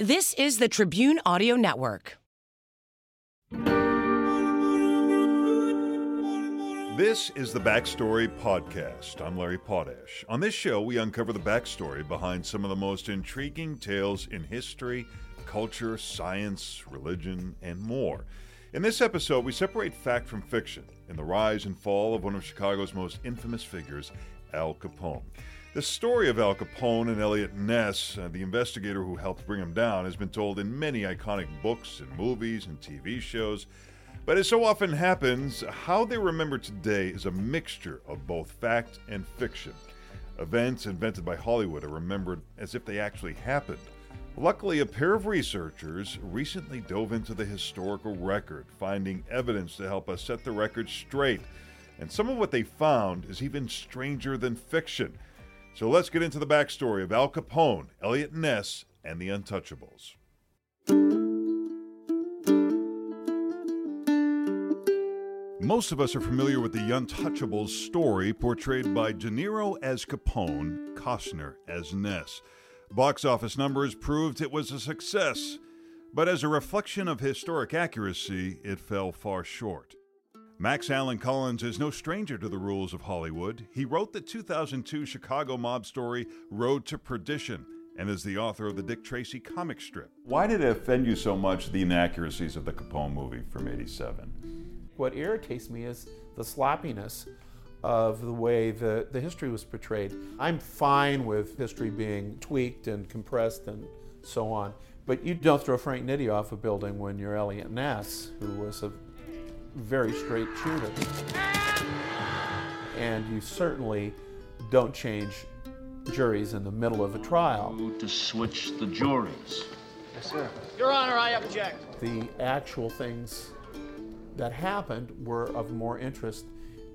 This is the Tribune Audio Network. This is the Backstory Podcast. I'm Larry Potash. On this show, we uncover the backstory behind some of the most intriguing tales in history, culture, science, religion, and more. In this episode, we separate fact from fiction in the rise and fall of one of Chicago's most infamous figures, Al Capone. The story of Al Capone and Eliot Ness, uh, the investigator who helped bring him down, has been told in many iconic books and movies and TV shows. But as so often happens, how they remember today is a mixture of both fact and fiction. Events invented by Hollywood are remembered as if they actually happened. Luckily, a pair of researchers recently dove into the historical record, finding evidence to help us set the record straight. And some of what they found is even stranger than fiction. So let's get into the backstory of Al Capone, Eliot Ness, and the Untouchables. Most of us are familiar with the Untouchables story portrayed by De Niro as Capone, Costner as Ness. Box office numbers proved it was a success, but as a reflection of historic accuracy, it fell far short. Max Allan Collins is no stranger to the rules of Hollywood. He wrote the 2002 Chicago mob story Road to Perdition and is the author of the Dick Tracy comic strip. Why did it offend you so much, the inaccuracies of the Capone movie from 87? What irritates me is the sloppiness of the way the, the history was portrayed. I'm fine with history being tweaked and compressed and so on, but you don't throw Frank Nitti off a building when you're Eliot Ness, who was a very straight shooter. And you certainly don't change juries in the middle of a trial. To switch the juries. Yes, sir. Your Honor, I object. The actual things that happened were of more interest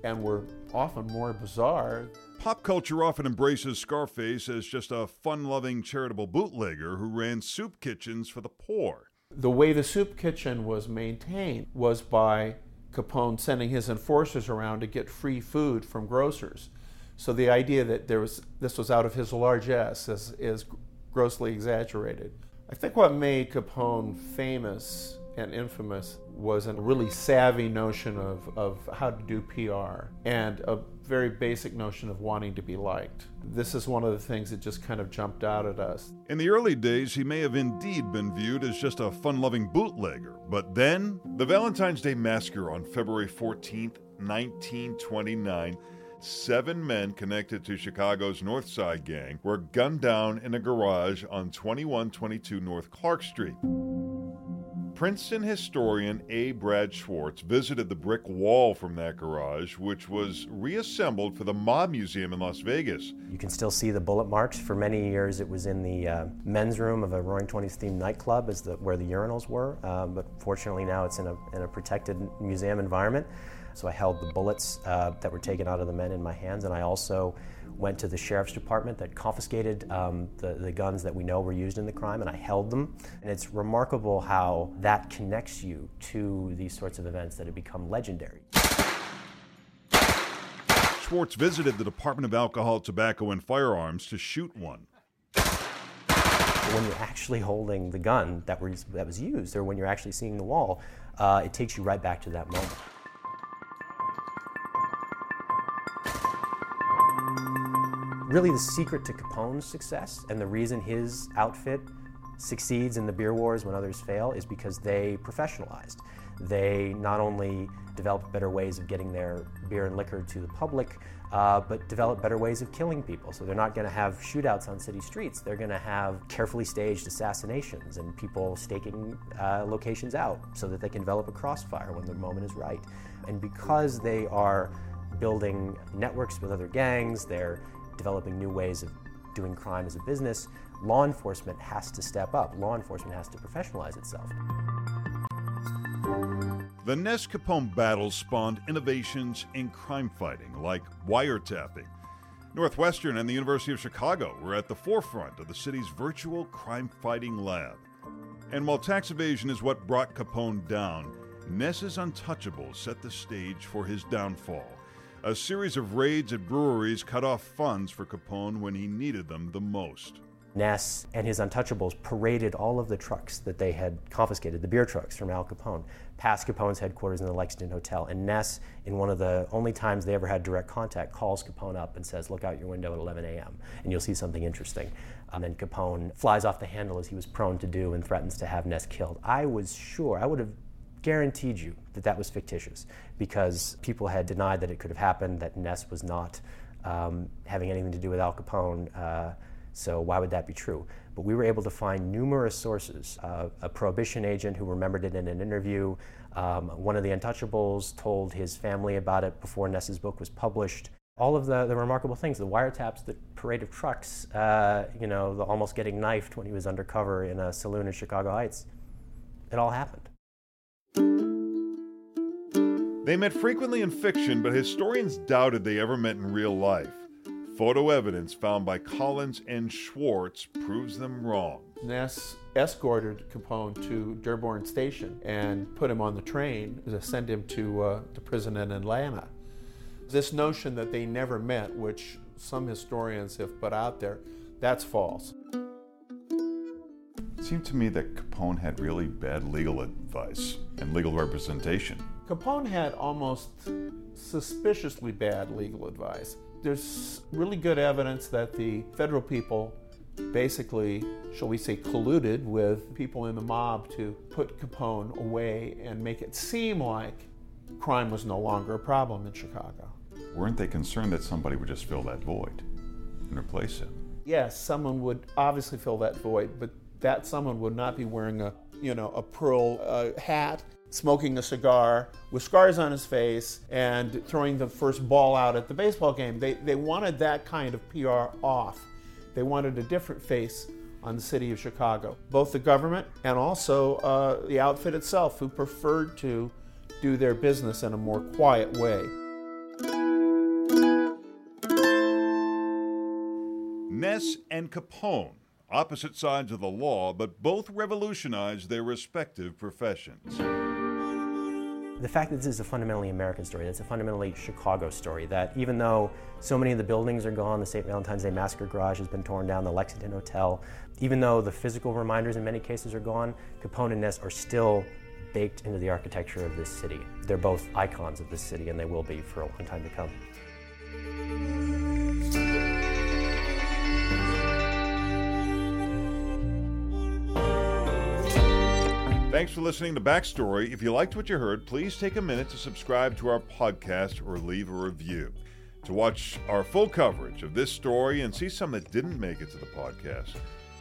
and were often more bizarre. Pop culture often embraces Scarface as just a fun loving charitable bootlegger who ran soup kitchens for the poor. The way the soup kitchen was maintained was by Capone sending his enforcers around to get free food from grocers. So the idea that there was this was out of his largesse is, is grossly exaggerated. I think what made Capone famous and infamous was a really savvy notion of, of how to do PR and a very basic notion of wanting to be liked. This is one of the things that just kind of jumped out at us. In the early days, he may have indeed been viewed as just a fun loving bootlegger, but then, the Valentine's Day Massacre on February 14th, 1929 seven men connected to Chicago's North Side Gang were gunned down in a garage on 2122 North Clark Street. Princeton historian A. Brad Schwartz visited the brick wall from that garage, which was reassembled for the Mob Museum in Las Vegas. You can still see the bullet marks. For many years, it was in the uh, men's room of a Roaring Twenties themed nightclub, as the, where the urinals were. Um, but fortunately, now it's in a, in a protected museum environment. So I held the bullets uh, that were taken out of the men in my hands, and I also went to the sheriff's department that confiscated um, the, the guns that we know were used in the crime, and I held them. And it's remarkable how that connects you to these sorts of events that have become legendary. Schwartz visited the Department of Alcohol, Tobacco, and Firearms to shoot one. When you're actually holding the gun that was, that was used, or when you're actually seeing the wall, uh, it takes you right back to that moment. Really, the secret to Capone's success and the reason his outfit succeeds in the beer wars when others fail is because they professionalized. They not only developed better ways of getting their beer and liquor to the public, uh, but developed better ways of killing people. So they're not going to have shootouts on city streets. They're going to have carefully staged assassinations and people staking uh, locations out so that they can develop a crossfire when the moment is right. And because they are building networks with other gangs, they're developing new ways of doing crime as a business, law enforcement has to step up. Law enforcement has to professionalize itself. The Ness Capone battle spawned innovations in crime fighting, like wiretapping. Northwestern and the University of Chicago were at the forefront of the city's virtual crime fighting lab. And while tax evasion is what brought Capone down, Ness's Untouchables set the stage for his downfall. A series of raids at breweries cut off funds for Capone when he needed them the most. Ness and his untouchables paraded all of the trucks that they had confiscated, the beer trucks from Al Capone, past Capone's headquarters in the Lexington Hotel. And Ness, in one of the only times they ever had direct contact, calls Capone up and says, Look out your window at 11 a.m., and you'll see something interesting. And then Capone flies off the handle as he was prone to do and threatens to have Ness killed. I was sure, I would have guaranteed you that that was fictitious because people had denied that it could have happened, that Ness was not um, having anything to do with Al Capone. Uh, so why would that be true? But we were able to find numerous sources. Uh, a prohibition agent who remembered it in an interview. Um, one of the Untouchables told his family about it before Ness's book was published. All of the, the remarkable things, the wiretaps, the parade of trucks, uh, you know, the almost getting knifed when he was undercover in a saloon in Chicago Heights. It all happened. They met frequently in fiction, but historians doubted they ever met in real life. Photo evidence found by Collins and Schwartz proves them wrong. Ness escorted Capone to Dearborn Station and put him on the train to send him to, uh, to prison in Atlanta. This notion that they never met, which some historians have put out there, that's false. It seemed to me that Capone had really bad legal advice and legal representation. Capone had almost suspiciously bad legal advice there's really good evidence that the federal people basically, shall we say, colluded with people in the mob to put Capone away and make it seem like crime was no longer a problem in Chicago. Weren't they concerned that somebody would just fill that void and replace him? Yes, someone would obviously fill that void, but that someone would not be wearing a, you know, a pearl uh, hat smoking a cigar with scars on his face and throwing the first ball out at the baseball game. They, they wanted that kind of PR off. They wanted a different face on the city of Chicago. Both the government and also uh, the outfit itself, who preferred to do their business in a more quiet way. Ness and Capone, opposite sides of the law, but both revolutionized their respective professions. The fact that this is a fundamentally American story, that's a fundamentally Chicago story, that even though so many of the buildings are gone, the St. Valentine's Day Massacre Garage has been torn down, the Lexington Hotel, even though the physical reminders in many cases are gone, Capone and Ness are still baked into the architecture of this city. They're both icons of this city, and they will be for a long time to come. Thanks for listening to Backstory. If you liked what you heard, please take a minute to subscribe to our podcast or leave a review. To watch our full coverage of this story and see some that didn't make it to the podcast,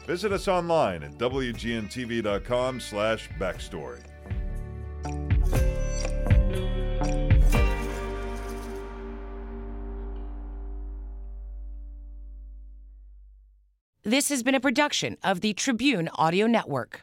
visit us online at wgntv.com slash backstory. This has been a production of the Tribune Audio Network.